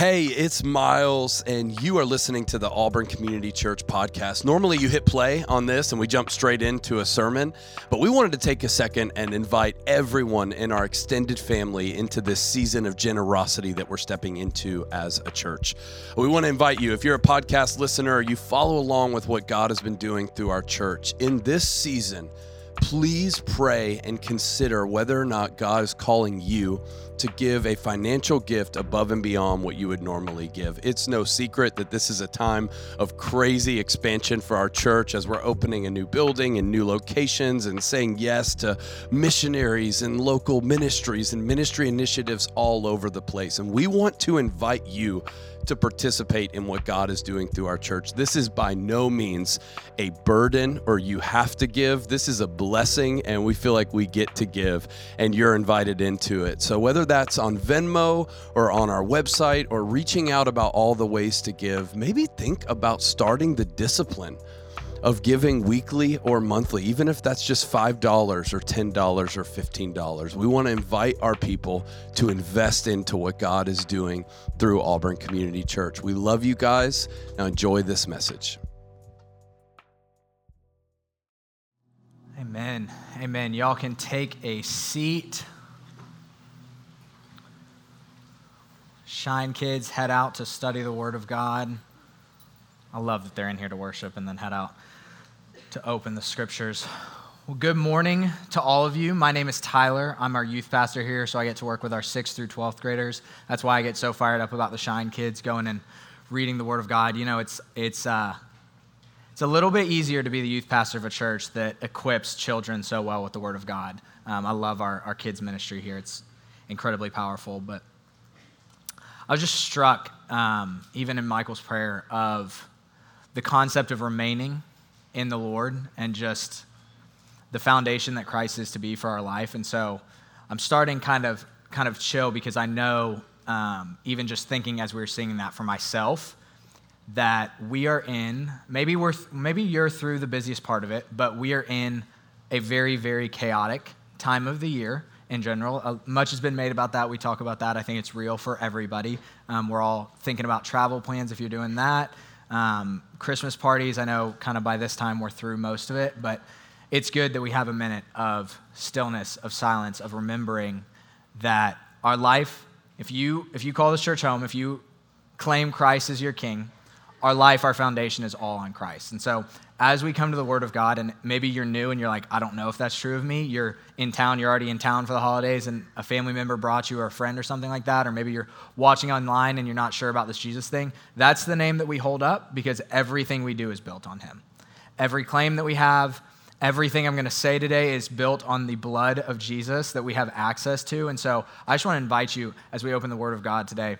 Hey, it's Miles, and you are listening to the Auburn Community Church podcast. Normally, you hit play on this and we jump straight into a sermon, but we wanted to take a second and invite everyone in our extended family into this season of generosity that we're stepping into as a church. We want to invite you, if you're a podcast listener, you follow along with what God has been doing through our church in this season please pray and consider whether or not God is calling you to give a financial gift above and beyond what you would normally give. It's no secret that this is a time of crazy expansion for our church as we're opening a new building and new locations and saying yes to missionaries and local ministries and ministry initiatives all over the place. And we want to invite you to participate in what God is doing through our church. This is by no means a burden or you have to give. This is a blessing, and we feel like we get to give, and you're invited into it. So, whether that's on Venmo or on our website or reaching out about all the ways to give, maybe think about starting the discipline of giving weekly or monthly, even if that's just $5 or $10 or $15. We want to invite our people to invest into what God is doing through Auburn Community Church. We love you guys. Now enjoy this message. Amen. Amen. Y'all can take a seat. Shine kids, head out to study the Word of God. I love that they're in here to worship and then head out to open the scriptures. Well, good morning to all of you. My name is Tyler. I'm our youth pastor here, so I get to work with our 6th through 12th graders. That's why I get so fired up about the Shine kids going and reading the Word of God. You know, it's, it's, uh, it's a little bit easier to be the youth pastor of a church that equips children so well with the Word of God. Um, I love our, our kids' ministry here, it's incredibly powerful. But I was just struck, um, even in Michael's prayer, of the concept of remaining in the Lord and just the foundation that Christ is to be for our life. And so I'm starting kind of kind of chill because I know um, even just thinking as we were singing that for myself that we are in maybe we're maybe you're through the busiest part of it, but we are in a very very chaotic time of the year in general. Uh, much has been made about that. We talk about that. I think it's real for everybody. Um, we're all thinking about travel plans if you're doing that. Um, Christmas parties, I know kind of by this time we're through most of it, but it's good that we have a minute of stillness, of silence, of remembering that our life, if you, if you call this church home, if you claim Christ as your king, our life, our foundation is all on Christ. And so as we come to the Word of God, and maybe you're new and you're like, I don't know if that's true of me. You're in town, you're already in town for the holidays, and a family member brought you or a friend or something like that, or maybe you're watching online and you're not sure about this Jesus thing. That's the name that we hold up because everything we do is built on Him. Every claim that we have, everything I'm going to say today is built on the blood of Jesus that we have access to. And so I just want to invite you as we open the Word of God today,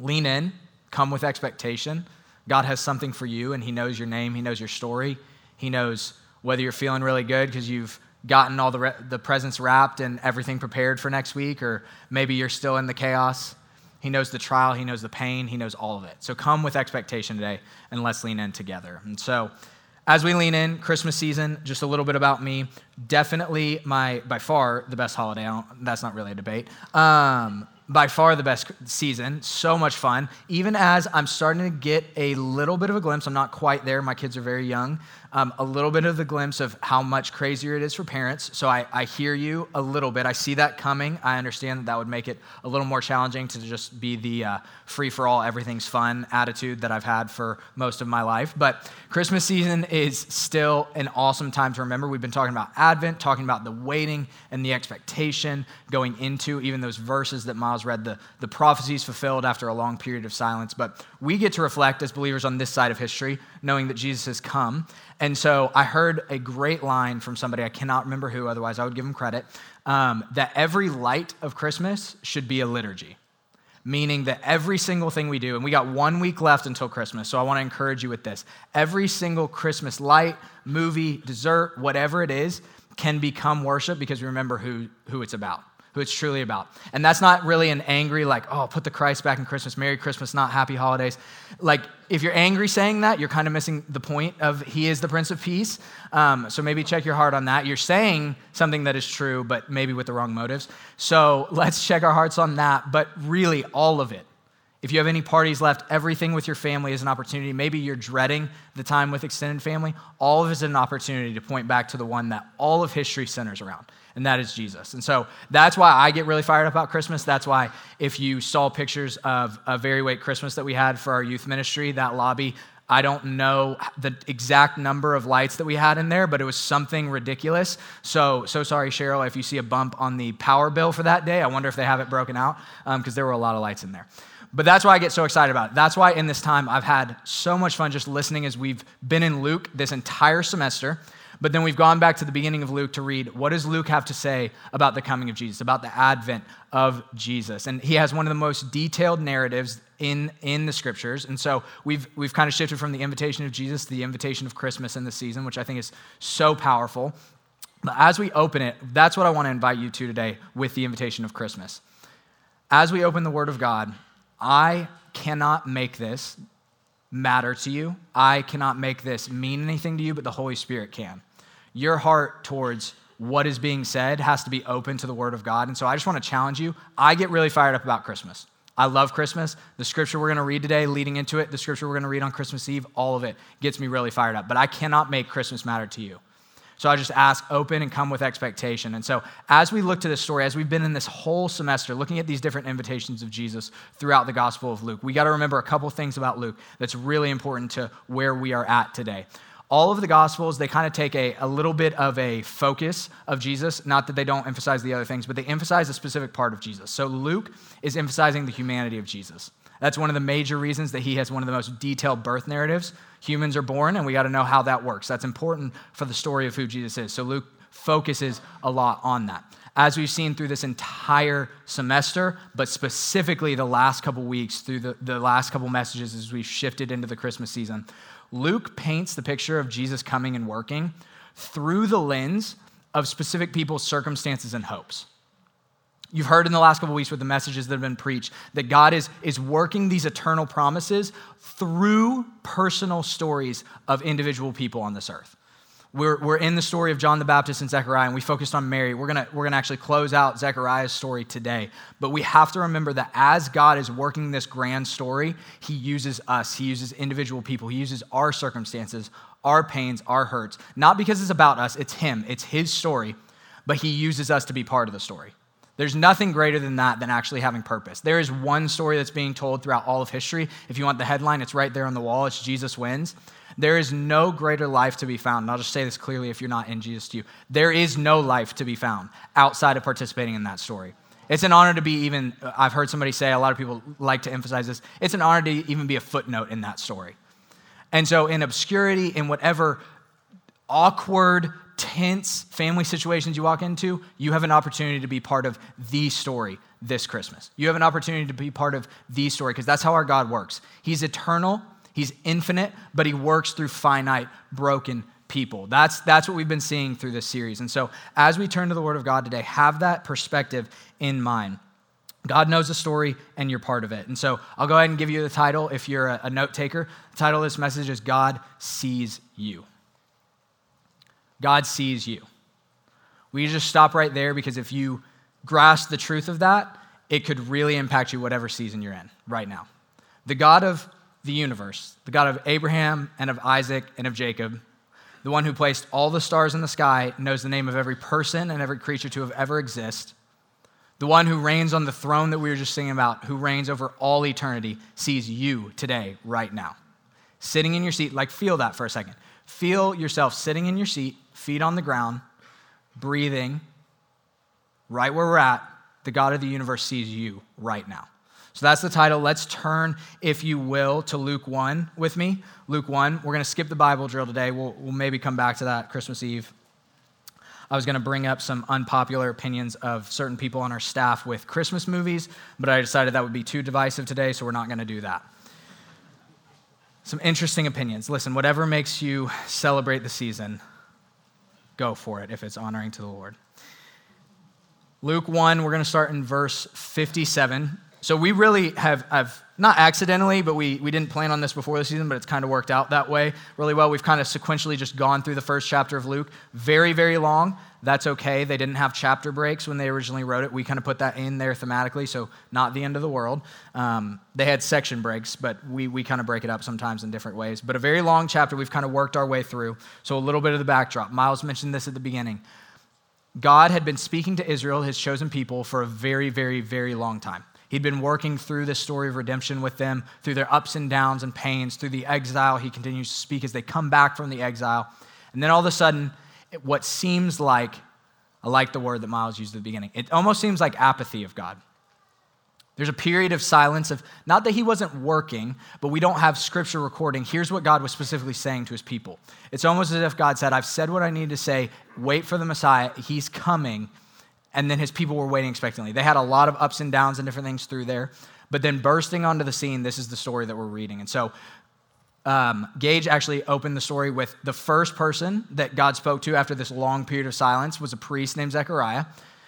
lean in, come with expectation God has something for you, and He knows your name, He knows your story. He knows whether you're feeling really good because you've gotten all the, re- the presents wrapped and everything prepared for next week, or maybe you're still in the chaos. He knows the trial, He knows the pain, He knows all of it. So come with expectation today, and let's lean in together. And so, as we lean in, Christmas season, just a little bit about me. Definitely my, by far, the best holiday. that's not really a debate. Um, by far the best season. So much fun. Even as I'm starting to get a little bit of a glimpse, I'm not quite there. My kids are very young, um, a little bit of the glimpse of how much crazier it is for parents. So I, I hear you a little bit. I see that coming. I understand that that would make it a little more challenging to just be the uh, free for all, everything's fun attitude that I've had for most of my life. But Christmas season is still an awesome time to remember. We've been talking about Advent, talking about the waiting and the expectation going into even those verses that Miles read, the, the prophecies fulfilled after a long period of silence. But we get to reflect as believers on this side of history, knowing that Jesus has come and so I heard a great line from somebody, I cannot remember who, otherwise I would give him credit, um, that every light of Christmas should be a liturgy, meaning that every single thing we do, and we got one week left until Christmas, so I want to encourage you with this. Every single Christmas light, movie, dessert, whatever it is, can become worship because we remember who, who it's about who it's truly about. And that's not really an angry, like, oh, put the Christ back in Christmas, Merry Christmas, not Happy Holidays. Like, if you're angry saying that, you're kind of missing the point of He is the Prince of Peace. Um, so maybe check your heart on that. You're saying something that is true, but maybe with the wrong motives. So let's check our hearts on that. But really, all of it If you have any parties left, everything with your family is an opportunity. Maybe you're dreading the time with extended family. All of it is an opportunity to point back to the one that all of history centers around, and that is Jesus. And so that's why I get really fired up about Christmas. That's why if you saw pictures of a very late Christmas that we had for our youth ministry, that lobby I don't know the exact number of lights that we had in there, but it was something ridiculous. So, so sorry, Cheryl, if you see a bump on the power bill for that day. I wonder if they have it broken out because um, there were a lot of lights in there. But that's why I get so excited about it. That's why in this time I've had so much fun just listening as we've been in Luke this entire semester. But then we've gone back to the beginning of Luke to read what does Luke have to say about the coming of Jesus, about the advent of Jesus. And he has one of the most detailed narratives in, in the scriptures. And so we've, we've kind of shifted from the invitation of Jesus to the invitation of Christmas in the season, which I think is so powerful. But as we open it, that's what I want to invite you to today with the invitation of Christmas. As we open the Word of God, I cannot make this matter to you. I cannot make this mean anything to you, but the Holy Spirit can. Your heart towards what is being said has to be open to the Word of God. And so I just want to challenge you. I get really fired up about Christmas. I love Christmas. The scripture we're going to read today, leading into it, the scripture we're going to read on Christmas Eve, all of it gets me really fired up. But I cannot make Christmas matter to you. So I just ask open and come with expectation. And so as we look to this story, as we've been in this whole semester looking at these different invitations of Jesus throughout the Gospel of Luke, we got to remember a couple things about Luke that's really important to where we are at today. All of the gospels they kind of take a, a little bit of a focus of jesus not that they don't emphasize the other things but they emphasize a specific part of jesus. So luke is emphasizing the humanity of jesus that's one of the major reasons that he has one of the most detailed birth narratives humans are born, and we got to know how that works. That's important for the story of who Jesus is. So Luke focuses a lot on that. As we've seen through this entire semester, but specifically the last couple weeks, through the, the last couple messages as we've shifted into the Christmas season, Luke paints the picture of Jesus coming and working through the lens of specific people's circumstances and hopes. You've heard in the last couple weeks with the messages that have been preached that God is, is working these eternal promises through personal stories of individual people on this earth. We're, we're in the story of John the Baptist and Zechariah, and we focused on Mary. We're gonna, we're gonna actually close out Zechariah's story today. But we have to remember that as God is working this grand story, He uses us, He uses individual people, He uses our circumstances, our pains, our hurts. Not because it's about us, it's Him, it's His story, but He uses us to be part of the story. There's nothing greater than that than actually having purpose. There is one story that's being told throughout all of history. If you want the headline, it's right there on the wall. It's Jesus wins. There is no greater life to be found. And I'll just say this clearly if you're not in Jesus to you. There is no life to be found outside of participating in that story. It's an honor to be even, uh, I've heard somebody say, a lot of people like to emphasize this, it's an honor to even be a footnote in that story. And so, in obscurity, in whatever awkward, tense family situations you walk into, you have an opportunity to be part of the story this Christmas. You have an opportunity to be part of the story because that's how our God works. He's eternal, He's infinite, but He works through finite, broken people. That's, that's what we've been seeing through this series. And so, as we turn to the Word of God today, have that perspective in mind. God knows the story and you're part of it. And so I'll go ahead and give you the title if you're a, a note taker. The title of this message is God Sees You. God sees you. We just stop right there because if you grasp the truth of that, it could really impact you whatever season you're in right now. The God of the universe, the God of Abraham and of Isaac and of Jacob, the one who placed all the stars in the sky, knows the name of every person and every creature to have ever existed. The one who reigns on the throne that we were just singing about, who reigns over all eternity, sees you today, right now. Sitting in your seat, like feel that for a second. Feel yourself sitting in your seat, feet on the ground, breathing, right where we're at. The God of the universe sees you right now. So that's the title. Let's turn, if you will, to Luke 1 with me. Luke 1. We're going to skip the Bible drill today. We'll, we'll maybe come back to that Christmas Eve. I was going to bring up some unpopular opinions of certain people on our staff with Christmas movies, but I decided that would be too divisive today, so we're not going to do that some interesting opinions. Listen, whatever makes you celebrate the season, go for it if it's honoring to the Lord. Luke 1, we're going to start in verse 57. So we really have, have not accidentally, but we, we didn't plan on this before the season, but it's kind of worked out that way really well. We've kind of sequentially just gone through the first chapter of Luke. Very, very long. That's okay. They didn't have chapter breaks when they originally wrote it. We kind of put that in there thematically, so not the end of the world. Um, they had section breaks, but we, we kind of break it up sometimes in different ways. But a very long chapter we've kind of worked our way through. So a little bit of the backdrop. Miles mentioned this at the beginning. God had been speaking to Israel, his chosen people, for a very, very, very long time. He'd been working through this story of redemption with them, through their ups and downs and pains, through the exile. He continues to speak as they come back from the exile. And then all of a sudden, what seems like, I like the word that Miles used at the beginning, it almost seems like apathy of God. There's a period of silence of not that he wasn't working, but we don't have scripture recording. Here's what God was specifically saying to his people. It's almost as if God said, I've said what I need to say. Wait for the Messiah. He's coming and then his people were waiting expectantly. They had a lot of ups and downs and different things through there. But then bursting onto the scene, this is the story that we're reading. And so um, Gage actually opened the story with the first person that God spoke to after this long period of silence was a priest named Zechariah.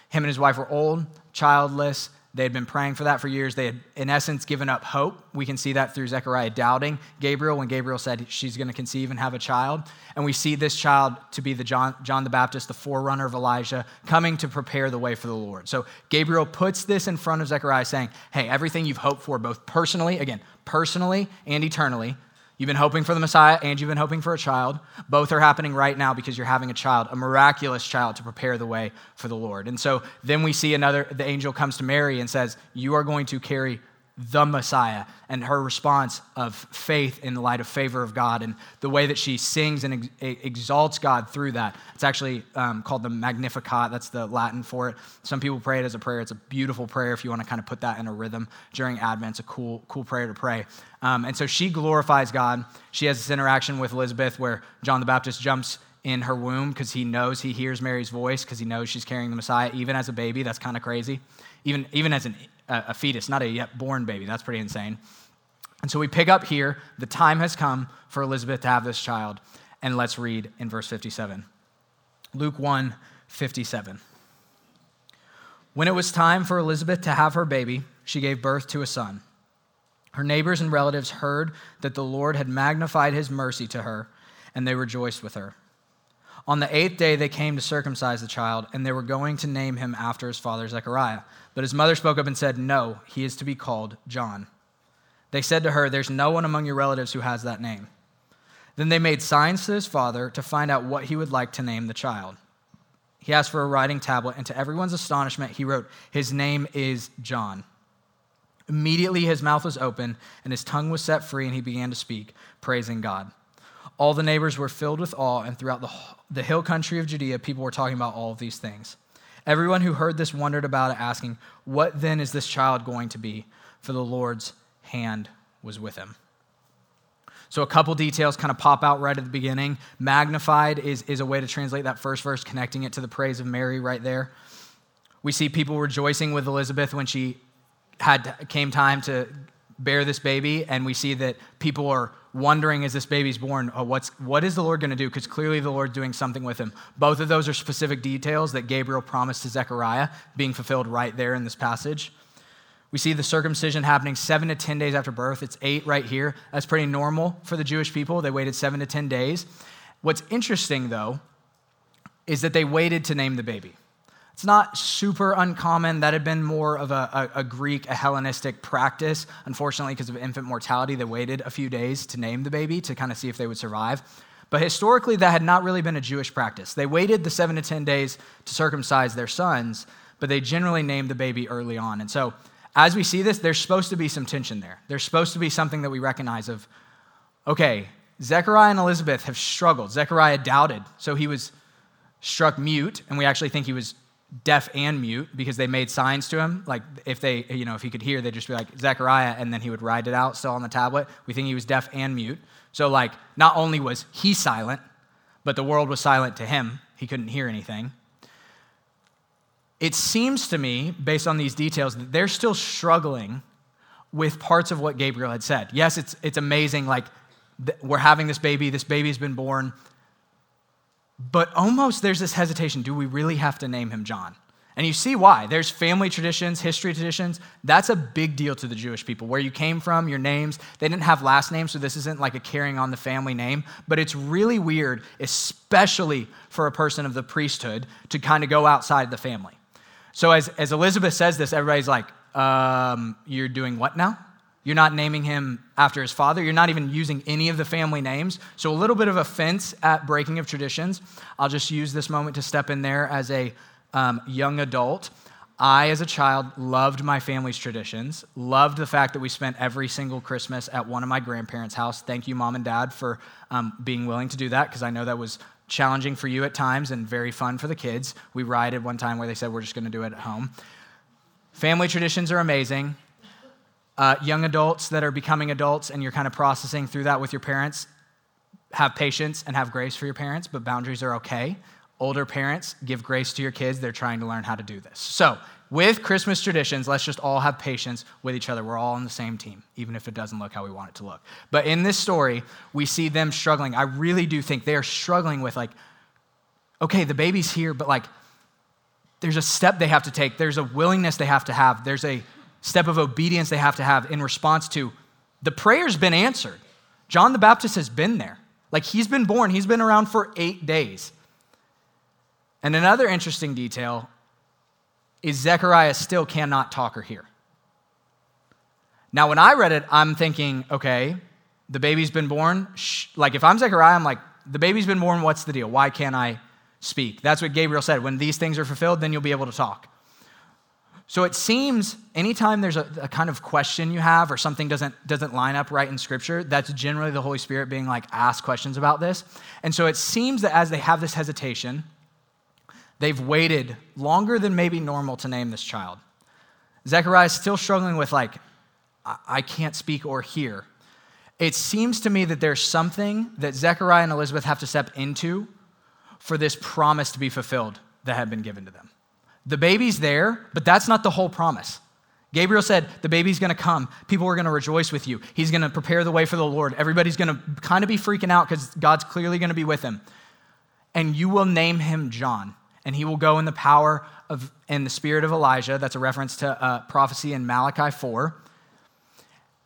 Him and his wife were old, childless, they had been praying for that for years. They had, in essence, given up hope. We can see that through Zechariah doubting Gabriel when Gabriel said she's going to conceive and have a child. And we see this child to be the John, John the Baptist, the forerunner of Elijah, coming to prepare the way for the Lord. So Gabriel puts this in front of Zechariah, saying, Hey, everything you've hoped for, both personally, again, personally and eternally, You've been hoping for the Messiah and you've been hoping for a child. Both are happening right now because you're having a child, a miraculous child to prepare the way for the Lord. And so then we see another, the angel comes to Mary and says, You are going to carry the Messiah, and her response of faith in the light of favor of God, and the way that she sings and ex- exalts God through that. It's actually um, called the Magnificat. That's the Latin for it. Some people pray it as a prayer. It's a beautiful prayer if you want to kind of put that in a rhythm during Advent. It's a cool, cool prayer to pray. Um, and so she glorifies God. She has this interaction with Elizabeth where John the Baptist jumps in her womb because he knows he hears Mary's voice because he knows she's carrying the Messiah, even as a baby. That's kind of crazy. Even, even as an a fetus, not a yet born baby. That's pretty insane. And so we pick up here. The time has come for Elizabeth to have this child. And let's read in verse 57. Luke 1 57. When it was time for Elizabeth to have her baby, she gave birth to a son. Her neighbors and relatives heard that the Lord had magnified his mercy to her, and they rejoiced with her. On the eighth day, they came to circumcise the child, and they were going to name him after his father Zechariah. But his mother spoke up and said, No, he is to be called John. They said to her, There's no one among your relatives who has that name. Then they made signs to his father to find out what he would like to name the child. He asked for a writing tablet, and to everyone's astonishment, he wrote, His name is John. Immediately his mouth was open, and his tongue was set free, and he began to speak, praising God. All the neighbors were filled with awe, and throughout the, the hill country of Judea, people were talking about all of these things. Everyone who heard this wondered about it, asking, What then is this child going to be? For the Lord's hand was with him. So, a couple details kind of pop out right at the beginning. Magnified is, is a way to translate that first verse, connecting it to the praise of Mary right there. We see people rejoicing with Elizabeth when she had came time to bear this baby, and we see that people are wondering as this baby's born, oh, what's, what is the Lord going to do? Because clearly the Lord's doing something with him. Both of those are specific details that Gabriel promised to Zechariah being fulfilled right there in this passage. We see the circumcision happening seven to 10 days after birth. It's eight right here. That's pretty normal for the Jewish people. They waited seven to 10 days. What's interesting, though, is that they waited to name the baby. It's not super uncommon. That had been more of a, a, a Greek, a Hellenistic practice. Unfortunately, because of infant mortality, they waited a few days to name the baby to kind of see if they would survive. But historically, that had not really been a Jewish practice. They waited the seven to 10 days to circumcise their sons, but they generally named the baby early on. And so, as we see this, there's supposed to be some tension there. There's supposed to be something that we recognize of, okay, Zechariah and Elizabeth have struggled. Zechariah doubted, so he was struck mute, and we actually think he was deaf and mute because they made signs to him. Like if they, you know, if he could hear, they'd just be like Zechariah, and then he would write it out still on the tablet. We think he was deaf and mute. So like not only was he silent, but the world was silent to him. He couldn't hear anything. It seems to me, based on these details, that they're still struggling with parts of what Gabriel had said. Yes, it's, it's amazing. Like, we're having this baby, this baby's been born. But almost there's this hesitation do we really have to name him John? And you see why. There's family traditions, history traditions. That's a big deal to the Jewish people. Where you came from, your names. They didn't have last names, so this isn't like a carrying on the family name. But it's really weird, especially for a person of the priesthood, to kind of go outside the family. So as, as Elizabeth says this, everybody's like, um, You're doing what now? You're not naming him after his father. You're not even using any of the family names. So, a little bit of offense at breaking of traditions. I'll just use this moment to step in there as a um, young adult, I, as a child, loved my family's traditions, loved the fact that we spent every single Christmas at one of my grandparents' house. Thank you, mom and dad, for um, being willing to do that because I know that was challenging for you at times and very fun for the kids. We rioted one time where they said we're just going to do it at home. Family traditions are amazing. Uh, young adults that are becoming adults and you're kind of processing through that with your parents, have patience and have grace for your parents, but boundaries are okay. Older parents, give grace to your kids. They're trying to learn how to do this. So, with Christmas traditions, let's just all have patience with each other. We're all on the same team, even if it doesn't look how we want it to look. But in this story, we see them struggling. I really do think they are struggling with, like, okay, the baby's here, but like, there's a step they have to take, there's a willingness they have to have, there's a step of obedience they have to have in response to the prayer's been answered. John the Baptist has been there. Like, he's been born, he's been around for eight days. And another interesting detail is Zechariah still cannot talk or hear. Now, when I read it, I'm thinking, okay, the baby's been born. Shh. Like, if I'm Zechariah, I'm like, the baby's been born, what's the deal? Why can't I speak? That's what Gabriel said. When these things are fulfilled, then you'll be able to talk. So it seems anytime there's a, a, kind of question you have or something doesn't, doesn't line up right in Scripture, that's generally the Holy Spirit being like, ask questions about this. And so it seems that as they have this hesitation, They've waited longer than maybe normal to name this child. Zechariah is still struggling with, like, I can't speak or hear. It seems to me that there's something that Zechariah and Elizabeth have to step into for this promise to be fulfilled that had been given to them. The baby's there, but that's not the whole promise. Gabriel said, The baby's gonna come. People are gonna rejoice with you. He's gonna prepare the way for the Lord. Everybody's gonna kind of be freaking out because God's clearly gonna be with him. And you will name him John and he will go in the power of and the spirit of Elijah. That's a reference to uh, prophecy in Malachi 4.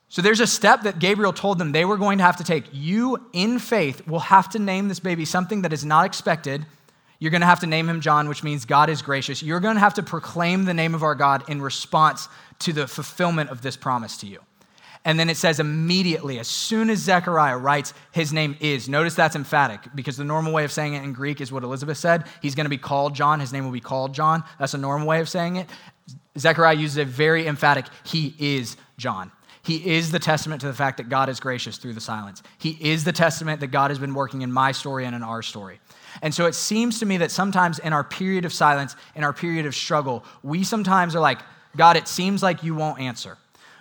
So there's a step that Gabriel told them they were going to have to take. You, in faith, will have to name this baby something that is not expected. You're going to have to name him John, which means God is gracious. You're going to have to proclaim the name of our God in response to the fulfillment of this promise to you. And then it says immediately, as soon as Zechariah writes, his name is. Notice that's emphatic because the normal way of saying it in Greek is what Elizabeth said. He's going to be called John. His name will be called John. That's a normal way of saying it. Zechariah uses a very emphatic, he is John. He is the testament to the fact that God is gracious through the silence. He is the testament that God has been working in my story and in our story. And so it seems to me that sometimes in our period of silence, in our period of struggle, we sometimes are like, God, it seems like you won't answer.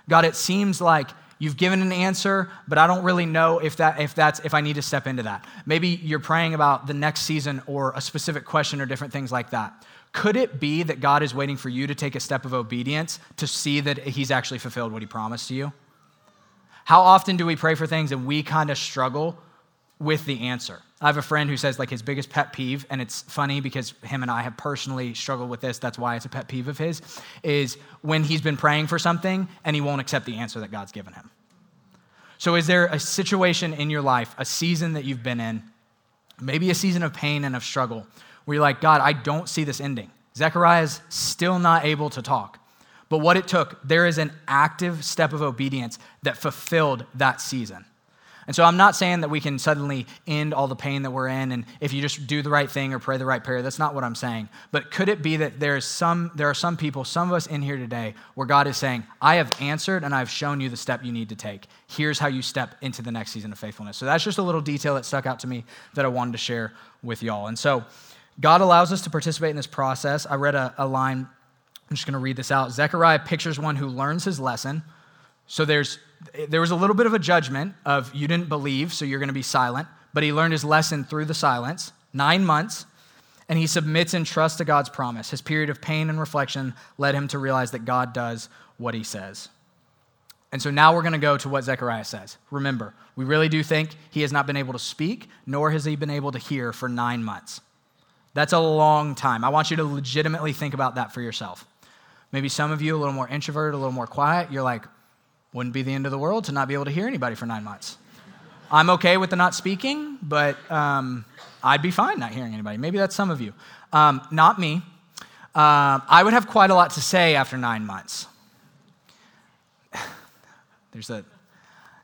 God, it seems like you've given an answer, but I don't really know if that if that's if I need to step into that. Maybe you're praying about the next season or a specific question or different things like that. Could it be that God is waiting for you to take a step of obedience to see that he's actually fulfilled what he promised to you? How often do we pray for things and we kind of struggle with the answer? I have a friend who says like his biggest pet peeve, and it's funny because him and I have personally struggled with this. That's why it's a pet peeve of his, is when he's been praying for something and he won't accept the answer that God's given him. So, is there a situation in your life, a season that you've been in, maybe a season of pain and of struggle, where you're like, God, I don't see this ending? Zechariah is still not able to talk. But what it took, there is an active step of obedience that fulfilled that season. And so I'm not saying that we can suddenly end all the pain that we're in and if you just do the right thing or pray the right prayer, that's not what I'm saying. But could it be that there is some there are some people, some of us in here today where God is saying, "I have answered and I've shown you the step you need to take. Here's how you step into the next season of faithfulness." So that's just a little detail that stuck out to me that I wanted to share with y'all. And so God allows us to participate in this process. I read a, a line I'm just going to read this out. Zechariah pictures one who learns his lesson. So there's there was a little bit of a judgment of you didn't believe, so you're going to be silent. But he learned his lesson through the silence, nine months, and he submits and trusts to God's promise. His period of pain and reflection led him to realize that God does what he says. And so now we're going to go to what Zechariah says. Remember, we really do think he has not been able to speak, nor has he been able to hear for nine months. That's a long time. I want you to legitimately think about that for yourself. Maybe some of you, a little more introverted, a little more quiet, you're like, wouldn't be the end of the world to not be able to hear anybody for nine months. I'm okay with the not speaking, but um, I'd be fine not hearing anybody. Maybe that's some of you. Um, not me. Uh, I would have quite a lot to say after nine months. There's a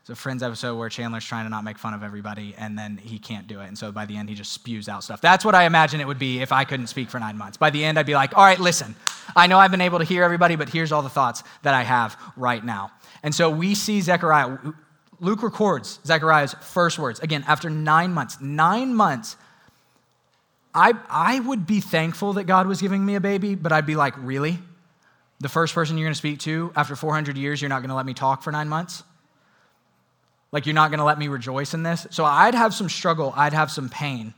it's a Friends episode where Chandler's trying to not make fun of everybody, and then he can't do it. And so by the end, he just spews out stuff. That's what I imagine it would be if I couldn't speak for nine months. By the end, I'd be like, all right, listen, I know I've been able to hear everybody, but here's all the thoughts that I have right now. And so we see Zechariah. Luke records Zechariah's first words. Again, after nine months, nine months, I, I would be thankful that God was giving me a baby, but I'd be like, really? The first person you're going to speak to after 400 years, you're not going to let me talk for nine months? Like, you're not going to let me rejoice in this? So I'd have some struggle, I'd have some pain.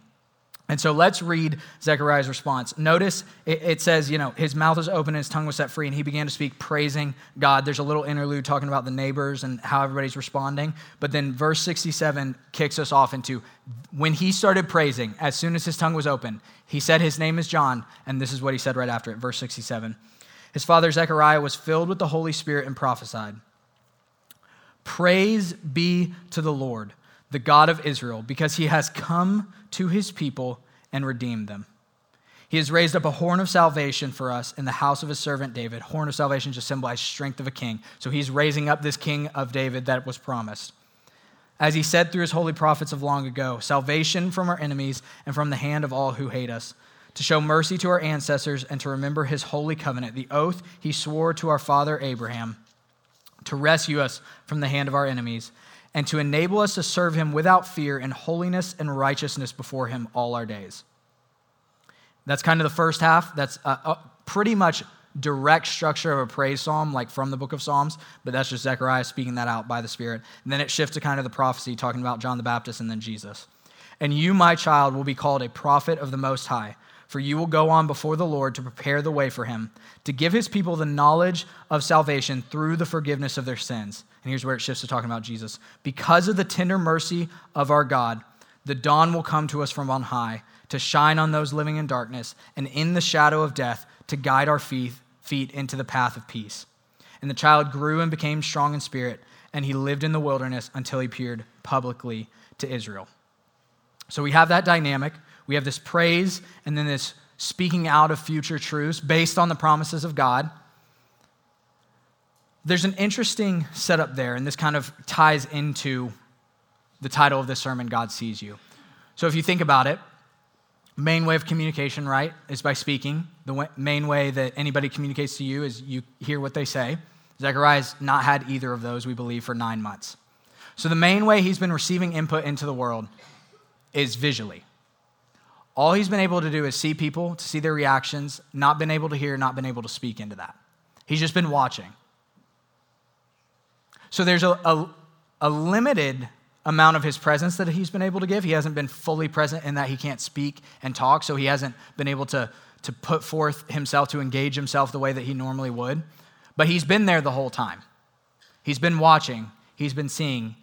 And so let's read Zechariah's response. Notice it, it, says, you know, his mouth was open and his tongue was set free, and he began to speak, praising God. There's a little interlude talking about the neighbors and how everybody's responding. But then verse 67 kicks us off into when he started praising, as soon as his tongue was open, he said, His name is John. And this is what he said right after it, verse 67. His father Zechariah was filled with the Holy Spirit and prophesied. Praise be to the Lord, the God of Israel, because he has come to his people and redeemed them. He has raised up a horn of salvation for us in the house of his servant David. Horn of salvation just symbolizes strength of a king. So he's raising up this king of David that was promised. As he said through his holy prophets of long ago, salvation from our enemies and from the hand of all who hate us, to show mercy to our ancestors and to remember his holy covenant, the oath he swore to our father Abraham to rescue us from the hand of our enemies, and to enable us to serve him without fear in holiness and righteousness before him all our days. That's kind of the first half. That's a, a pretty much direct structure of a praise psalm, like from the book of Psalms, but that's just Zechariah speaking that out by the Spirit. And then it shifts to kind of the prophecy, talking about John the Baptist and then Jesus. And you, my child, will be called a prophet of the Most High for you will go on before the Lord to prepare the way for him, to give his people the knowledge of salvation through the forgiveness of their sins. And here's where it shifts to talking about Jesus. Because of the tender mercy of our God, the dawn will come to us from on high to shine on those living in darkness and in the shadow of death to guide our feet, feet into the path of peace. And the child grew and became strong in spirit, and he lived in the wilderness until he appeared publicly to Israel. So we have that dynamic we have this praise and then this speaking out of future truths based on the promises of God. There's an interesting setup there, and this kind of ties into the title of this sermon, God Sees You. So if you think about it, main way of communication, right, is by speaking. The main way that anybody communicates to you is you hear what they say. Zechariah's not had either of those, we believe, for nine months. So the main way he's been receiving input into the world is visually. All he's been able to do is see people, to see their reactions, not been able to hear, not been able to speak into that. He's just been watching. So there's a, a, a limited amount of his presence that he's been able to give. He hasn't been fully present in that he can't speak and talk, so he hasn't been able to, to put forth himself, to engage himself the way that he normally would. But he's been there the whole time. He's been watching, he's been seeing,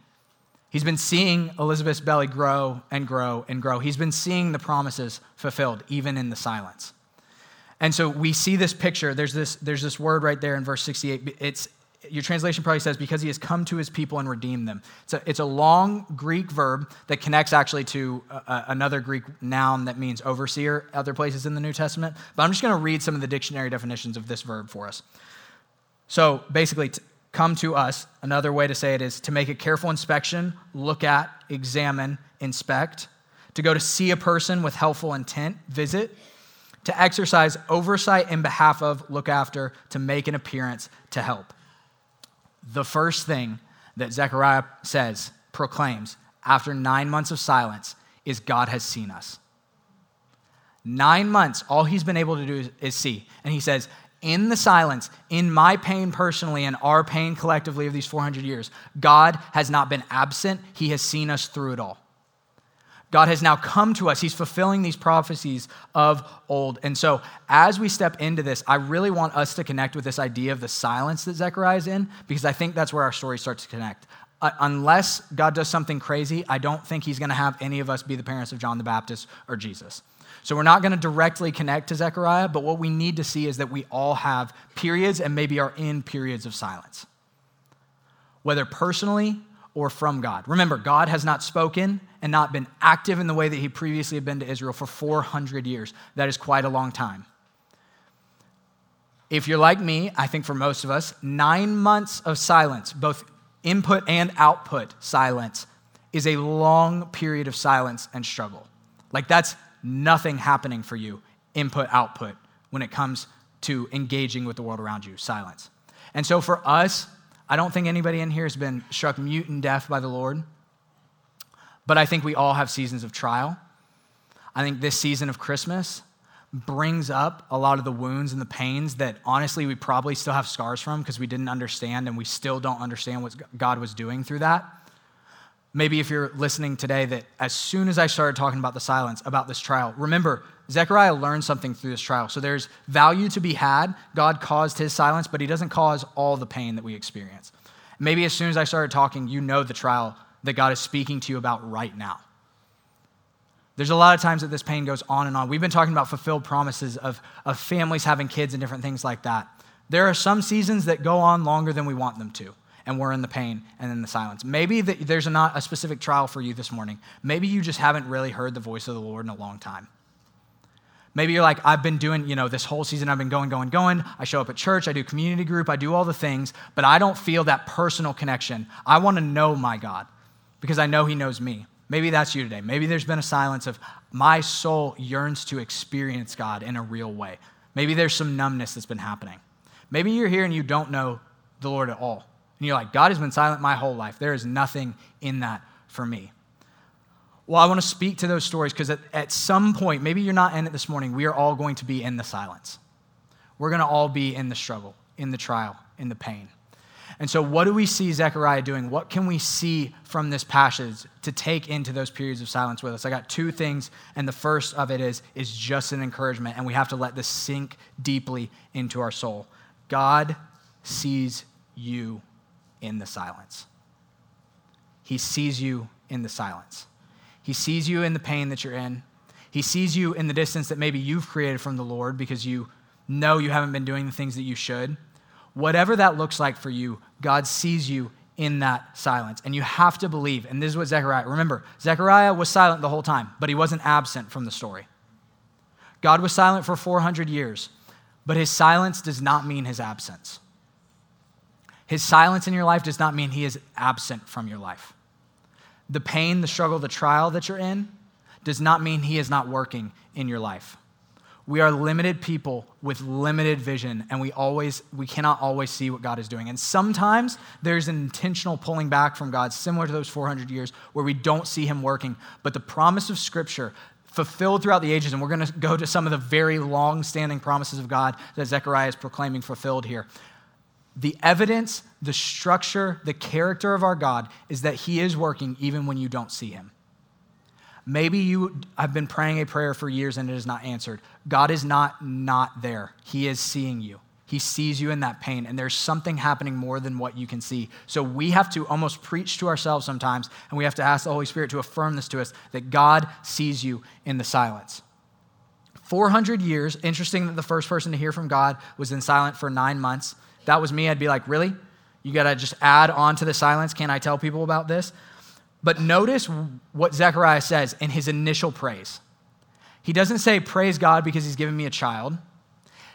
He's been seeing Elizabeth's belly grow and grow and grow. He's been seeing the promises fulfilled, even in the silence. And so we see this picture. There's this, there's this word right there in verse 68. It's, your translation probably says, because he has come to his people and redeemed them. It's a, it's a long Greek verb that connects actually to a, another Greek noun that means overseer, other places in the New Testament. But I'm just going to read some of the dictionary definitions of this verb for us. So basically, come to us. Another way to say it is to make a careful inspection, look at, examine, inspect, to go to see a person with helpful intent, visit, to exercise oversight in behalf of, look after, to make an appearance, to help. The first thing that Zechariah says, proclaims, after nine months of silence, is God has seen us. Nine months, all he's been able to do is, see. And he says, in the silence, in my pain personally and our pain collectively of these 400 years, God has not been absent. He has seen us through it all. God has now come to us. He's fulfilling these prophecies of old. And so, as we step into this, I really want us to connect with this idea of the silence that Zechariah is in, because I think that's where our story starts to connect. uh, unless God does something crazy, I don't think he's going to have any of us be the parents of John the Baptist or Jesus. So we're not going to directly connect to Zechariah, but what we need to see is that we all have periods and maybe are in periods of silence, whether personally or from God. Remember, God has not spoken and not been active in the way that he previously had been to Israel for 400 years. That is quite a long time. If you're like me, I think for most of us, nine months of silence, both input and output silence, is a long period of silence and struggle. Like that's nothing happening for you, input, output, when it comes to engaging with the world around you, silence. And so for us, I don't think anybody in here has been struck mute and deaf by the Lord, but I think we all have seasons of trial. I think this season of Christmas brings up a lot of the wounds and the pains that honestly we probably still have scars from because we didn't understand and we still don't understand what God was doing through that. Maybe if you're listening today, that as soon as I started talking about the silence, about this trial, remember, Zechariah learned something through this trial. So there's value to be had. God caused his silence, but he doesn't cause all the pain that we experience. Maybe as soon as I started talking, you know the trial that God is speaking to you about right now. There's a lot of times that this pain goes on and on. We've been talking about fulfilled promises of, of families having kids and different things like that. There are some seasons that go on longer than we want them to, and we're in the pain and in the silence. Maybe the, there's not a specific trial for you this morning. Maybe you just haven't really heard the voice of the Lord in a long time. Maybe you're like, I've been doing, you know, this whole season, I've been going, going, going. I show up at church, I do community group, I do all the things, but I don't feel that personal connection. I want to know my God because I know He knows me. Maybe that's you today. Maybe there's been a silence of my soul yearns to experience God in a real way. Maybe there's some numbness that's been happening. Maybe you're here and you don't know the Lord at all. And you're like, God has been silent my whole life. There is nothing in that for me. Well, I want to speak to those stories because at, at some point, maybe you're not in it this morning, we are all going to be in the silence. We're going to all be in the struggle, in the trial, in the pain. And so, what do we see Zechariah doing? What can we see from this passage to take into those periods of silence with us? I got two things, and the first of it is, is just an encouragement, and we have to let this sink deeply into our soul. God sees you in the silence. He sees you in the silence. He sees you in the pain that you're in. He sees you in the distance that maybe you've created from the Lord because you know you haven't been doing the things that you should. Whatever that looks like for you, God sees you in that silence. And you have to believe, and this is what Zechariah, remember, Zechariah was silent the whole time, but he wasn't absent from the story. God was silent for 400 years, but his silence does not mean his absence. His silence in your life does not mean he is absent from your life. The pain, the struggle, the trial that you're in does not mean he is not working in your life. We are limited people with limited vision, and we always we cannot always see what God is doing. And sometimes there's an intentional pulling back from God, similar to those 400 years, where we don't see Him working. But the promise of Scripture, fulfilled throughout the ages, and we're going to go to some of the very long-standing promises of God that Zechariah is proclaiming fulfilled here. The evidence, the structure, the character of our God is that He is working even when you don't see Him. Maybe you have been praying a prayer for years and it is not answered. God is not not there. He is seeing you. He sees you in that pain, and there's something happening more than what you can see. So we have to almost preach to ourselves sometimes, and we have to ask the Holy Spirit to affirm this to us that God sees you in the silence. 400 years, interesting that the first person to hear from God was in silent for nine months. That was me, I'd be like, really? You got to just add on to the silence? Can I tell people about this? But notice what Zechariah says in his initial praise. He doesn't say, Praise God because he's given me a child.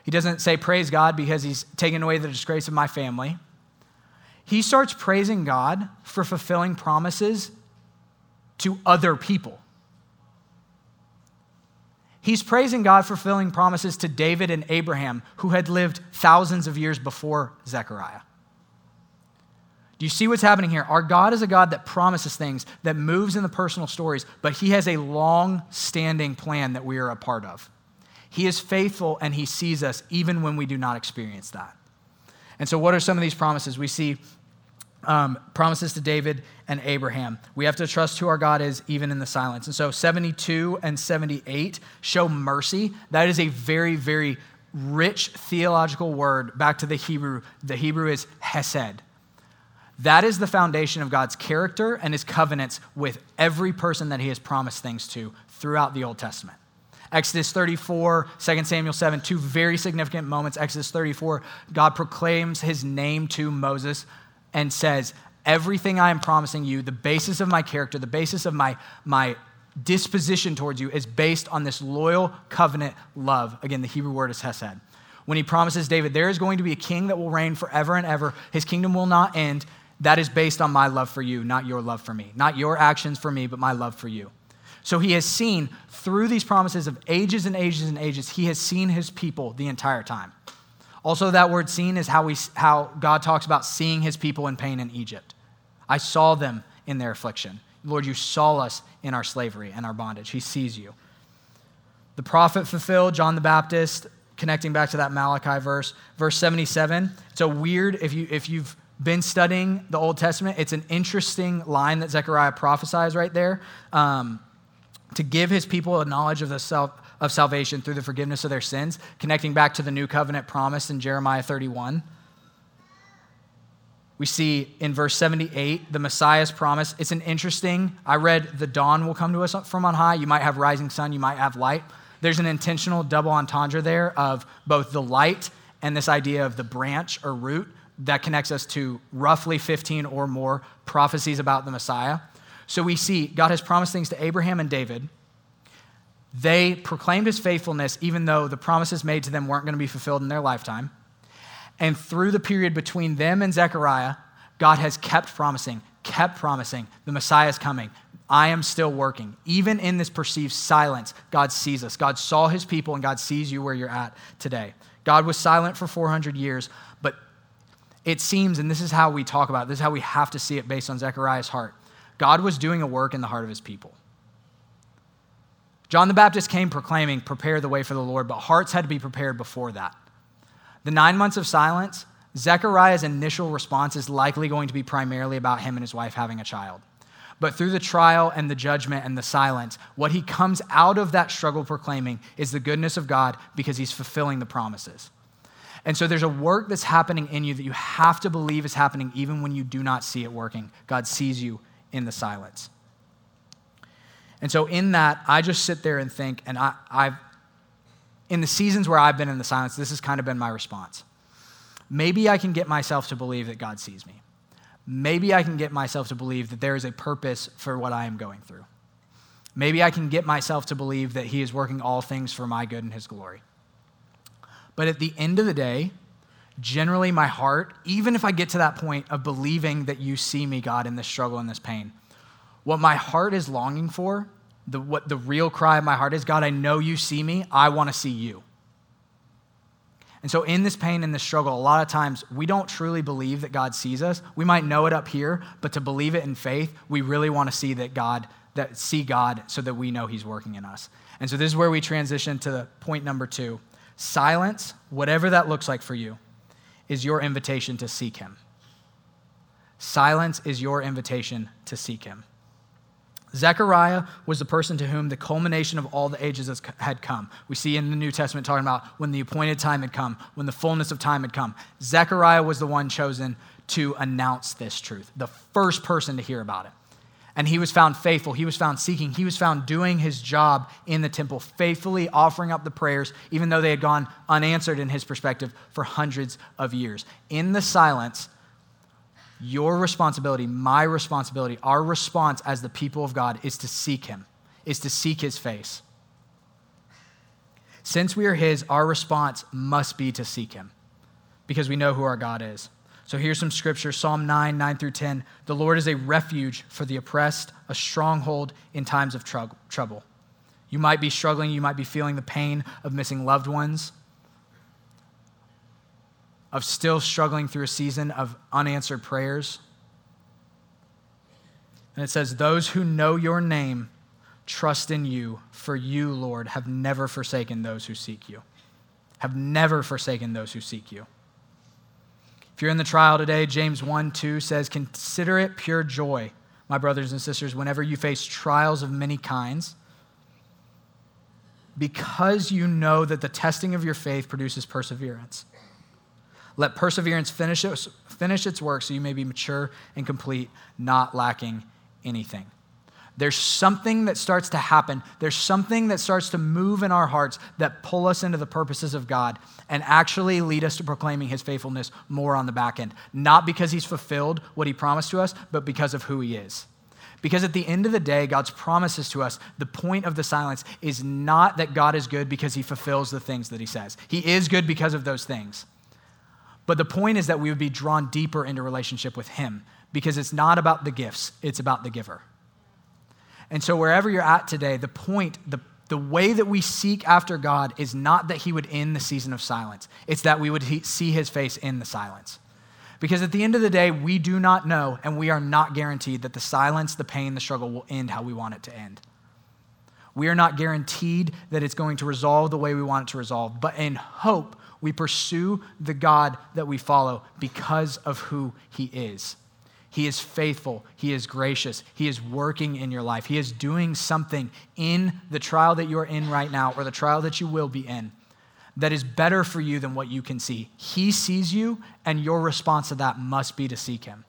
He doesn't say, Praise God because he's taken away the disgrace of my family. He starts praising God for fulfilling promises to other people. He's praising God for fulfilling promises to David and Abraham, who had lived thousands of years before Zechariah. Do you see what's happening here? Our God is a God that promises things, that moves in the personal stories, but He has a long standing plan that we are a part of. He is faithful and He sees us even when we do not experience that. And so, what are some of these promises? We see um, promises to David and Abraham. We have to trust who our God is even in the silence. And so, 72 and 78 show mercy. That is a very, very rich theological word back to the Hebrew. The Hebrew is hesed That is the foundation of God's character and his covenants with every person that he has promised things to throughout the Old Testament. Exodus 34, 2 Samuel 7, two very significant moments. Exodus 34, God proclaims his name to Moses and says, Everything I am promising you, the basis of my character, the basis of my, my disposition towards you is based on this loyal covenant love. Again, the Hebrew word is hesed. When he promises David, there is going to be a king that will reign forever and ever, his kingdom will not end. That is based on my love for you, not your love for me. Not your actions for me, but my love for you. So he has seen through these promises of ages and ages and ages, he has seen his people the entire time. Also, that word seen is how, we, how God talks about seeing his people in pain in Egypt. I saw them in their affliction. Lord, you saw us in our slavery and our bondage. He sees you. The prophet fulfilled, John the Baptist, connecting back to that Malachi verse, verse 77. It's a weird, if, you, if you've been studying the Old Testament, it's an interesting line that Zechariah prophesies right there. Um, to give his people a knowledge of the self, of salvation through the forgiveness of their sins, connecting back to the new covenant promise in Jeremiah 31. We see in verse 78 the Messiah's promise. It's an interesting, I read, the dawn will come to us from on high. You might have rising sun, you might have light. There's an intentional double entendre there of both the light and this idea of the branch or root that connects us to roughly 15 or more prophecies about the Messiah. So we see God has promised things to Abraham and David. They proclaimed his faithfulness, even though the promises made to them weren't going to be fulfilled in their lifetime. And through the period between them and Zechariah, God has kept promising, kept promising, the Messiah is coming. I am still working. Even in this perceived silence, God sees us. God saw his people, and God sees you where you're at today. God was silent for 400 years, but it seems, and this is how we talk about it, this is how we have to see it based on Zechariah's heart. God was doing a work in the heart of his people. John the Baptist came proclaiming, Prepare the way for the Lord, but hearts had to be prepared before that. The nine months of silence, Zechariah's initial response is likely going to be primarily about him and his wife having a child. But through the trial and the judgment and the silence, what he comes out of that struggle proclaiming is the goodness of God because he's fulfilling the promises. And so there's a work that's happening in you that you have to believe is happening even when you do not see it working. God sees you in the silence. And so, in that, I just sit there and think, and I, I've, in the seasons where I've been in the silence, this has kind of been my response. Maybe I can get myself to believe that God sees me. Maybe I can get myself to believe that there is a purpose for what I am going through. Maybe I can get myself to believe that He is working all things for my good and His glory. But at the end of the day, generally my heart, even if I get to that point of believing that you see me, God, in this struggle and this pain, what my heart is longing for, the, what the real cry of my heart is, God, I know you see me. I want to see you. And so, in this pain and this struggle, a lot of times we don't truly believe that God sees us. We might know it up here, but to believe it in faith, we really want to see that God, that see God so that we know He's working in us. And so, this is where we transition to point number two silence, whatever that looks like for you is your invitation to seek him. Silence is your invitation to seek him. Zechariah was the person to whom the culmination of all the ages had come. We see in the New Testament talking about when the appointed time had come, when the fullness of time had come. Zechariah was the one chosen to announce this truth, the first person to hear about it. And he was found faithful. He was found seeking. He was found doing his job in the temple, faithfully offering up the prayers, even though they had gone unanswered in his perspective for hundreds of years. In the silence, your responsibility, my responsibility, our response as the people of God is to seek him, is to seek his face. Since we are his, our response must be to seek him because we know who our God is. So here's some scripture Psalm 9, 9 through 10. The Lord is a refuge for the oppressed, a stronghold in times of trouble. You might be struggling, you might be feeling the pain of missing loved ones, of still struggling through a season of unanswered prayers. And it says, Those who know your name trust in you, for you, Lord, have never forsaken those who seek you. Have never forsaken those who seek you. If you're in the trial today, James 1 2 says, Consider it pure joy, my brothers and sisters, whenever you face trials of many kinds, because you know that the testing of your faith produces perseverance. Let perseverance finish its, finish its work so you may be mature and complete, not lacking anything. There's something that starts to happen. There's something that starts to move in our hearts that pull us into the purposes of God and actually lead us to proclaiming his faithfulness more on the back end. Not because he's fulfilled what he promised to us, but because of who he is. Because at the end of the day, God's promises to us, the point of the silence is not that God is good because he fulfills the things that he says. He is good because of those things. But the point is that we would be drawn deeper into relationship with him because it's not about the gifts, it's about the giver. And so, wherever you're at today, the point, the, the way that we seek after God is not that He would end the season of silence, it's that we would he, see His face in the silence. Because at the end of the day, we do not know, and we are not guaranteed that the silence, the pain, the struggle will end how we want it to end. We are not guaranteed that it's going to resolve the way we want it to resolve, but in hope, we pursue the God that we follow because of who He is. He is faithful. He is gracious. He is working in your life. He is doing something in the trial that you are in right now or the trial that you will be in that is better for you than what you can see. He sees you, and your response to that must be to seek Him.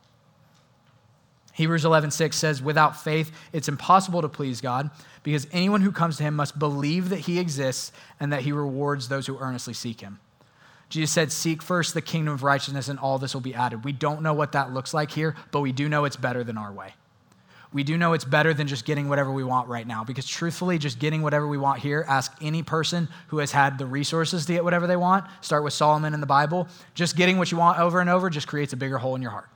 Hebrews 11:6 says, "Without faith, it's impossible to please God, because anyone who comes to him must believe that he exists and that he rewards those who earnestly seek him." Jesus said, Seek first the kingdom of righteousness, and all this will be added. We don't know what that looks like here, but we do know it's better than our way. We do know it's better than just getting whatever we want right now, because truthfully, just getting whatever we want here, ask any person who has had the resources to get whatever they want. Start with Solomon in the Bible. Just getting what you want over and over just creates a bigger hole in your heart.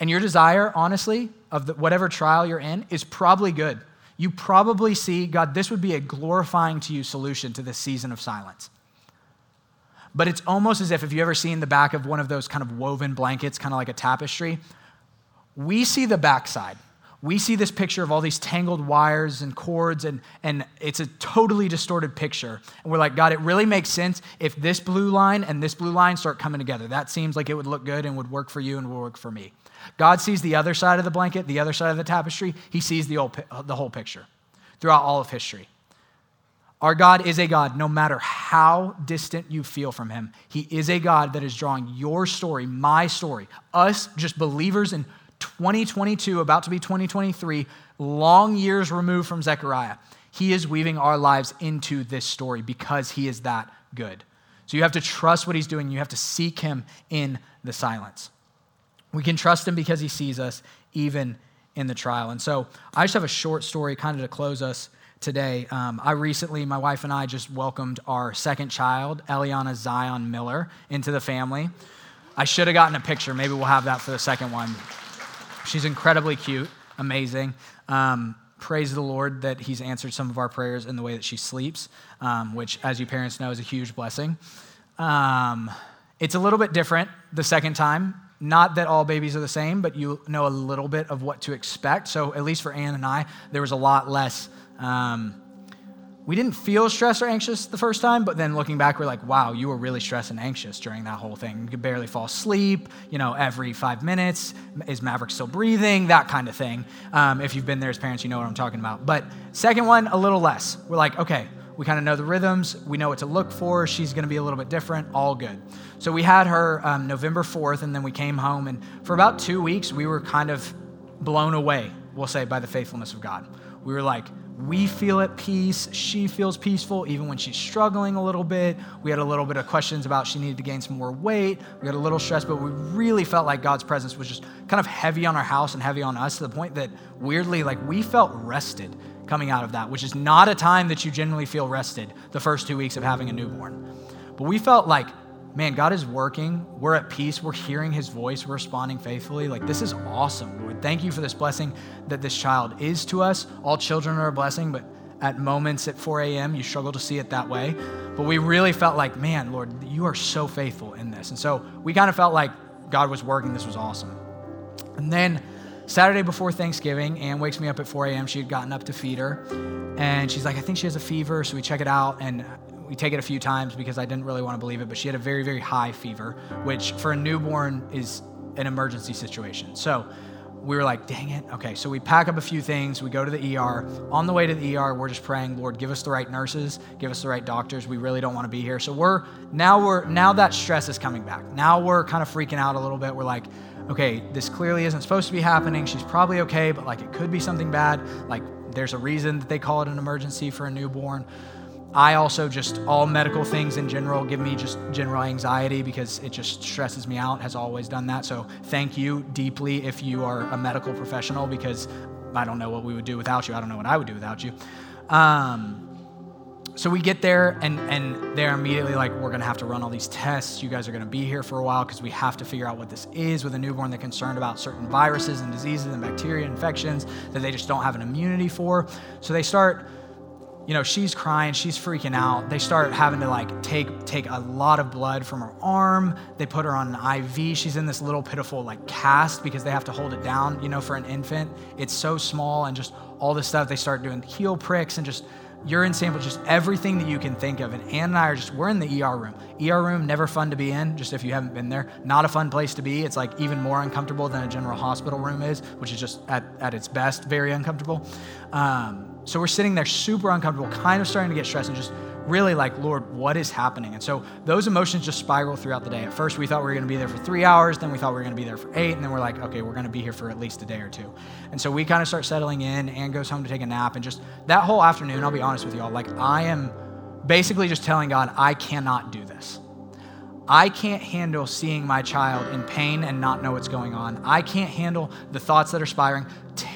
And your desire, honestly, of the, whatever trial you're in is probably good. You probably see, God, this would be a glorifying to you solution to this season of silence but it's almost as if if you ever seen the back of one of those kind of woven blankets, kind of like a tapestry, we see the backside. We see this picture of all these tangled wires and cords, and, and it's a totally distorted picture. And we're like, God, it really makes sense if this blue line and this blue line start coming together. That seems like it would look good and would work for you and would work for me. God sees the other side of the blanket, the other side of the tapestry. He sees the, old, the whole picture throughout all of history. Our God is a God, no matter how distant you feel from Him. He is a God that is drawing your story, my story, us, just believers in 2022, about to be 2023, long years removed from Zechariah. He is weaving our lives into this story because He is that good. So you have to trust what He's doing. You have to seek Him in the silence. We can trust Him because He sees us even in the trial. And so I just have a short story kind of to close us today. Um, I recently, my wife and I just welcomed our second child, Eliana Zion Miller, into the family. I should have gotten a picture. Maybe we'll have that for the second one. She's incredibly cute, amazing. Um, praise the Lord that He's answered some of our prayers in the way that she sleeps, um, which, as you parents know, is a huge blessing. Um, it's a little bit different the second time. Not that all babies are the same, but you know a little bit of what to expect. So, at least for Anne and I, there was a lot less um, we didn't feel stressed or anxious the first time, but then looking back, we're like, wow, you were really stressed and anxious during that whole thing. You could barely fall asleep, you know, every five minutes. Is Maverick still breathing? That kind of thing. Um, if you've been there as parents, you know what I'm talking about. But second one, a little less. We're like, okay, we kind of know the rhythms. We know what to look for. She's going to be a little bit different. All good. So we had her um, November 4th, and then we came home. And for about two weeks, we were kind of blown away, we'll say, by the faithfulness of God. We were like, we feel at peace. She feels peaceful even when she's struggling a little bit. We had a little bit of questions about she needed to gain some more weight. We had a little stress, but we really felt like God's presence was just kind of heavy on our house and heavy on us to the point that weirdly, like we felt rested coming out of that, which is not a time that you generally feel rested the first two weeks of having a newborn. But we felt like man, God is working. We're at peace. We're hearing his voice. We're responding faithfully. Like, this is awesome. Lord, thank you for this blessing that this child is to us. All children are a blessing, but at moments at 4 a.m., you struggle to see it that way. But we really felt like, man, Lord, you are so faithful in this. And so we kind of felt like God was working. This was awesome. And then Saturday before Thanksgiving, Anne wakes me up at 4 a.m. She had gotten up to feed her. And she's like, I think she has a fever. So we check it out. And we take it a few times because I didn't really want to believe it, but she had a very, very high fever, which for a newborn is an emergency situation. So we were like, dang it. Okay, so we pack up a few things. We go to the ER. On the way to the ER, we're just praying, Lord, give us the right nurses, give us the right doctors. We really don't want to be here. So we're now we're now that stress is coming back. Now we're kind of freaking out a little bit. We're like, okay, this clearly isn't supposed to be happening. She's probably okay, but like it could be something bad. Like there's a reason that they call it an emergency for a newborn. I also just, all medical things in general give me just general anxiety because it just stresses me out, has always done that. So thank you deeply if you are a medical professional because I don't know what we would do without you. I don't know what I would do without you. Um, so we get there and, and they're immediately like we're going to have to run all these tests you guys are going to be here for a while because we have to figure out what this is with a newborn they're concerned about certain viruses and diseases and bacteria infections that they just don't have an immunity for so they start you know she's crying she's freaking out. They start having to like take take a lot of blood from her arm. They put her on an iv she's in this little pitiful like cast because they have to hold it down you know for an infant. It's so small and just all this stuff. They start doing heel pricks and just urine samples just everything that you can think of. And ann and i are just we're in the er room. Er room never fun to be in just if you haven't been there. Not a fun place to be. It's like even more uncomfortable than a general hospital room is which is just at, at its best very uncomfortable. Um, so we're sitting there super uncomfortable, kind of starting to get stressed Ann just really like, Lord, what is happening? And so those emotions just spiral throughout the day. At first, we thought we were going to be there for three hours. Then we thought we were going to be there for eight. And then we're like, okay, we're going to be here for at least a day or two. And so we kind of start settling in. and goes home to take a nap. And just that whole afternoon, I'll be honest with y'all, like I am basically just telling God, I cannot do this. I can't handle seeing my child in pain and not know what's going on. I can't handle the thoughts that are spiraling.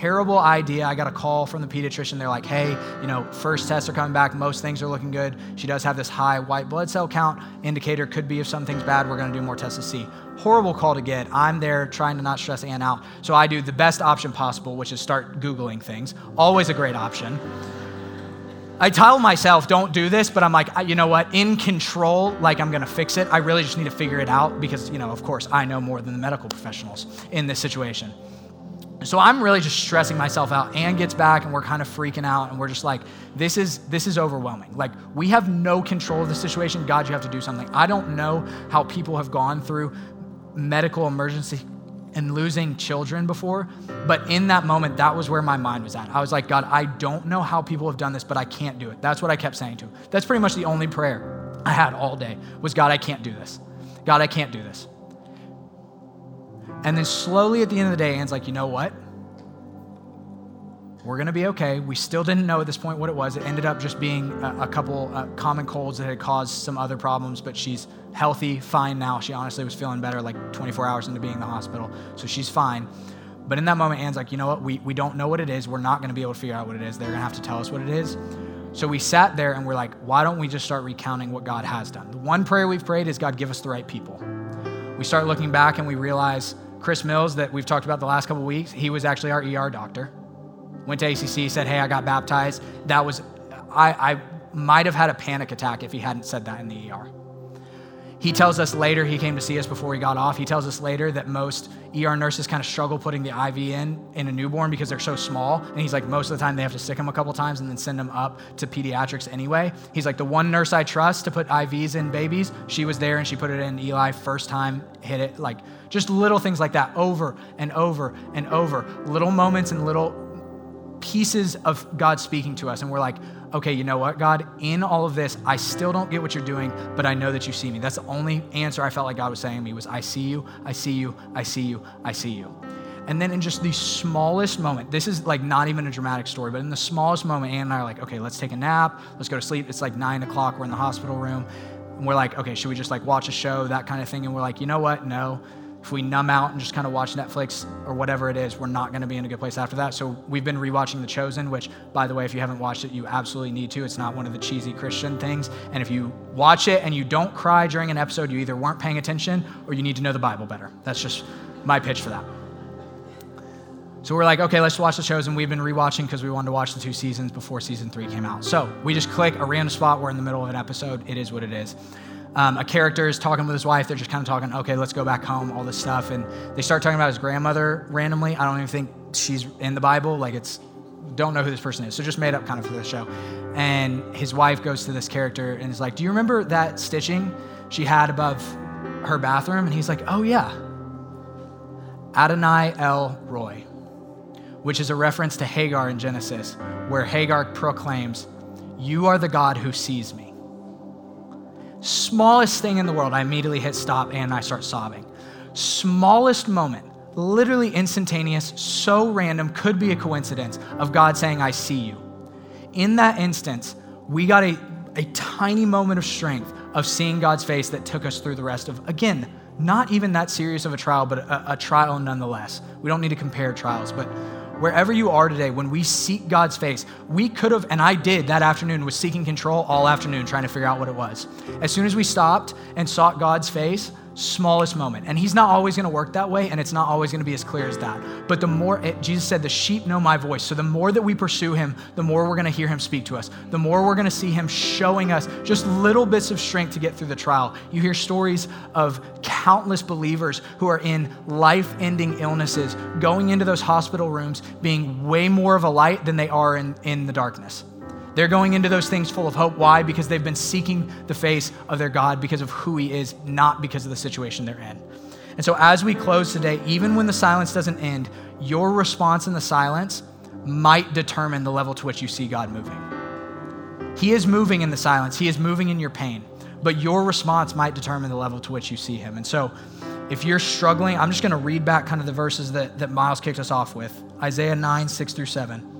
Terrible idea. I got a call from the pediatrician. They're like, hey, you know, first tests are coming back. Most things are looking good. She does have this high white blood cell count indicator. Could be if something's bad, we're going to do more tests to see. Horrible call to get. I'm there trying to not stress Ann out. So I do the best option possible, which is start Googling things. Always a great option. I tell myself, don't do this, but I'm like, you know what? In control, like I'm gonna fix it. I really just need to figure it out because, you know, of course, I know more than the medical professionals in this situation. So I'm really just stressing myself out. Ann gets back and we're kind of freaking out and we're just like, this is this is overwhelming. Like we have no control of the situation. God, you have to do something. I don't know how people have gone through medical emergency and losing children before. But in that moment, that was where my mind was at. I was like, God, I don't know how people have done this, but I can't do it. That's what I kept saying to him. That's pretty much the only prayer I had all day was, God, I can't do this. God, I can't do this. And then slowly at the end of the day, Anne's like, you know what? We're going to be okay. We still didn't know at this point what it was. It ended up just being a, a couple uh, common colds that had caused some other problems, but she's healthy, fine now. She honestly was feeling better like 24 hours into being in the hospital, so she's fine. But in that moment, Anne's like, you know what? We, we don't know what it is. We're not going to be able to figure out what it is. They're going to have to tell us what it is. So we sat there and we're like, why don't we just start recounting what God has done? The one prayer we've prayed is, God, give us the right people. We start looking back and we realize Chris Mills, that we've talked about the last couple weeks, he was actually our ER doctor went to ACC, said, Hey, I got baptized. That was, I, I might have had a panic attack if he hadn't said that in the ER. He tells us later, he came to see us before he got off. He tells us later that most ER nurses kind of struggle putting the IV in in a newborn because they're so small. And he's like, most of the time they have to stick them a couple times and then send them up to pediatrics anyway. He's like, the one nurse I trust to put IVs in babies, she was there and she put it in Eli first time, hit it. Like just little things like that over and over and over. Little moments and little pieces of God speaking to us, and we're like, okay, you know what, God, in all of this, I still don't get what you're doing, but I know that you see me. That's the only answer I felt like God was saying to me was, I see you, I see you, I see you, I see you. And then in just the smallest moment, this is like not even a dramatic story, but in the smallest moment, Ann and I are like, okay, let's take a nap, let's go to sleep. It's like nine o'clock, we're in the hospital room. And we're like, okay, should we just like watch a show, that kind of thing? And we're like, you know what? No if we numb out and just kind of watch Netflix or whatever it is, we're not going to be in a good place after that. So we've been rewatching The Chosen, which, by the way, if you haven't watched it, you absolutely need to. It's not one of the cheesy Christian things. And if you watch it and you don't cry during an episode, you either weren't paying attention or you need to know the Bible better. That's just my pitch for that. So we're like, okay, let's watch The Chosen. We've been rewatching because we wanted to watch the two seasons before season three came out. So we just click a random spot. We're in the middle of an episode. It is what it is um, a character is talking with his wife. They're just kind of talking, okay, let's go back home, all this stuff. And they start talking about his grandmother randomly. I don't even think she's in the Bible. Like, it's, don't know who this person is. So just made up kind of for the show. And his wife goes to this character and is like, do you remember that stitching she had above her bathroom? And he's like, oh, yeah. Adonai El Roi. which is a reference to Hagar in Genesis, where Hagar proclaims, You are the God who sees me. Smallest thing in the world, I immediately hit stop and I start sobbing. Smallest moment, literally instantaneous, so random, could be a coincidence of God saying, I see you. In that instance, we got a, a tiny moment of strength of seeing God's face that took us through the rest of, again, not even that serious of a trial, but a, a trial nonetheless. We don't need to compare trials, but wherever you are today, when we seek God's face, we could have, and I did that afternoon, was seeking control all afternoon trying to figure out what it was. As soon as we stopped and sought God's face, smallest moment. And he's not always going to work that way, and it's not always going to be as clear as that. But the more, it, Jesus said, the sheep know my voice. So the more that we pursue him, the more we're going to hear him speak to us. The more we're going to see him showing us just little bits of strength to get through the trial. You hear stories of countless believers who are in life ending illnesses, going into those hospital rooms, being way more of a light than they are in, in the darkness. They're going into those things full of hope. Why? Because they've been seeking the face of their God because of who He is, not because of the situation they're in. And so, as we close today, even when the silence doesn't end, your response in the silence might determine the level to which you see God moving. He is moving in the silence, He is moving in your pain, but your response might determine the level to which you see Him. And so, if you're struggling, I'm just going to read back kind of the verses that, that Miles kicked us off with Isaiah 9, 6 through 7.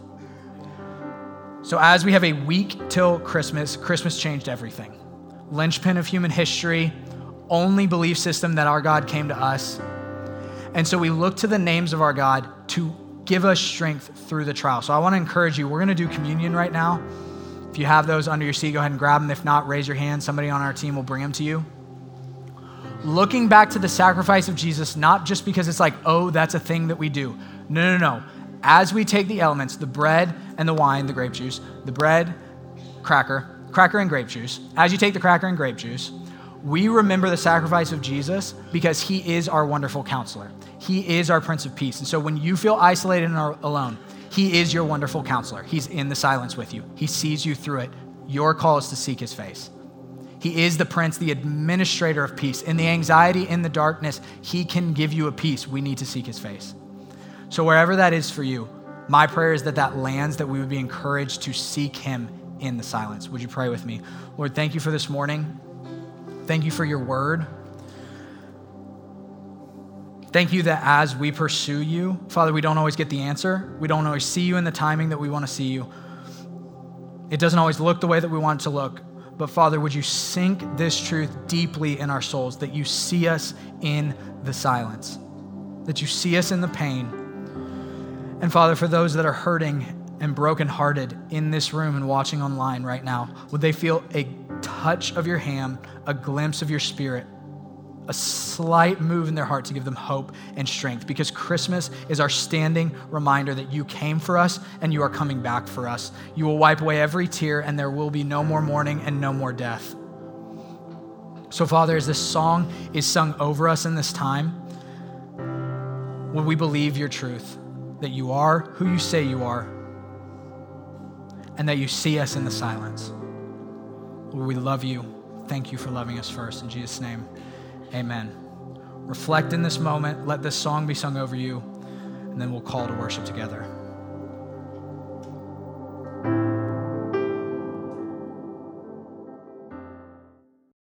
So, as we have a week till Christmas, Christmas changed everything. Linchpin of human history, only belief system that our God came to us. And so we look to the names of our God to give us strength through the trial. So I want to encourage you, we're going to do communion right now. If you have those under your seat, go ahead and grab them. If not, raise your hand. Somebody on our team will bring them to you. Looking back to the sacrifice of Jesus, not just because it's like, oh, that's a thing that we do. No, no, no as we take the elements, the bread and the wine, the grape juice, the bread, cracker, cracker and grape juice, as you take the cracker and grape juice, we remember the sacrifice of Jesus because he is our wonderful counselor. He is our Prince of Peace. And so when you feel isolated and alone, he is your wonderful counselor. He's in the silence with you, he sees you through it. Your call is to seek his face. He is the Prince, the administrator of peace. In the anxiety, in the darkness, he can give you a peace. We need to seek his face. So, wherever that is for you, my prayer is that that lands, that we would be encouraged to seek Him in the silence. Would you pray with me? Lord, thank you for this morning. Thank you for your word. Thank you that as we pursue you, Father, we don't always get the answer. We don't always see you in the timing that we want to see you. It doesn't always look the way that we want it to look. But Father, would you sink this truth deeply in our souls that you see us in the silence, that you see us in the pain, and Father, for those that are hurting and brokenhearted in this room and watching online right now, would they feel a touch of your hand, a glimpse of your spirit, a slight move in their heart to give them hope and strength? Because Christmas is our standing reminder that you came for us and you are coming back for us. You will wipe away every tear, and there will be no more mourning and no more death. So, Father, as this song is sung over us in this time, would we believe your truth? That you are who you say you are and that you see us in the silence. Lord, we love you. Thank you for loving us first. In Jesus' name, amen. Reflect in this moment. Let this song be sung over you, and then we'll call to worship together.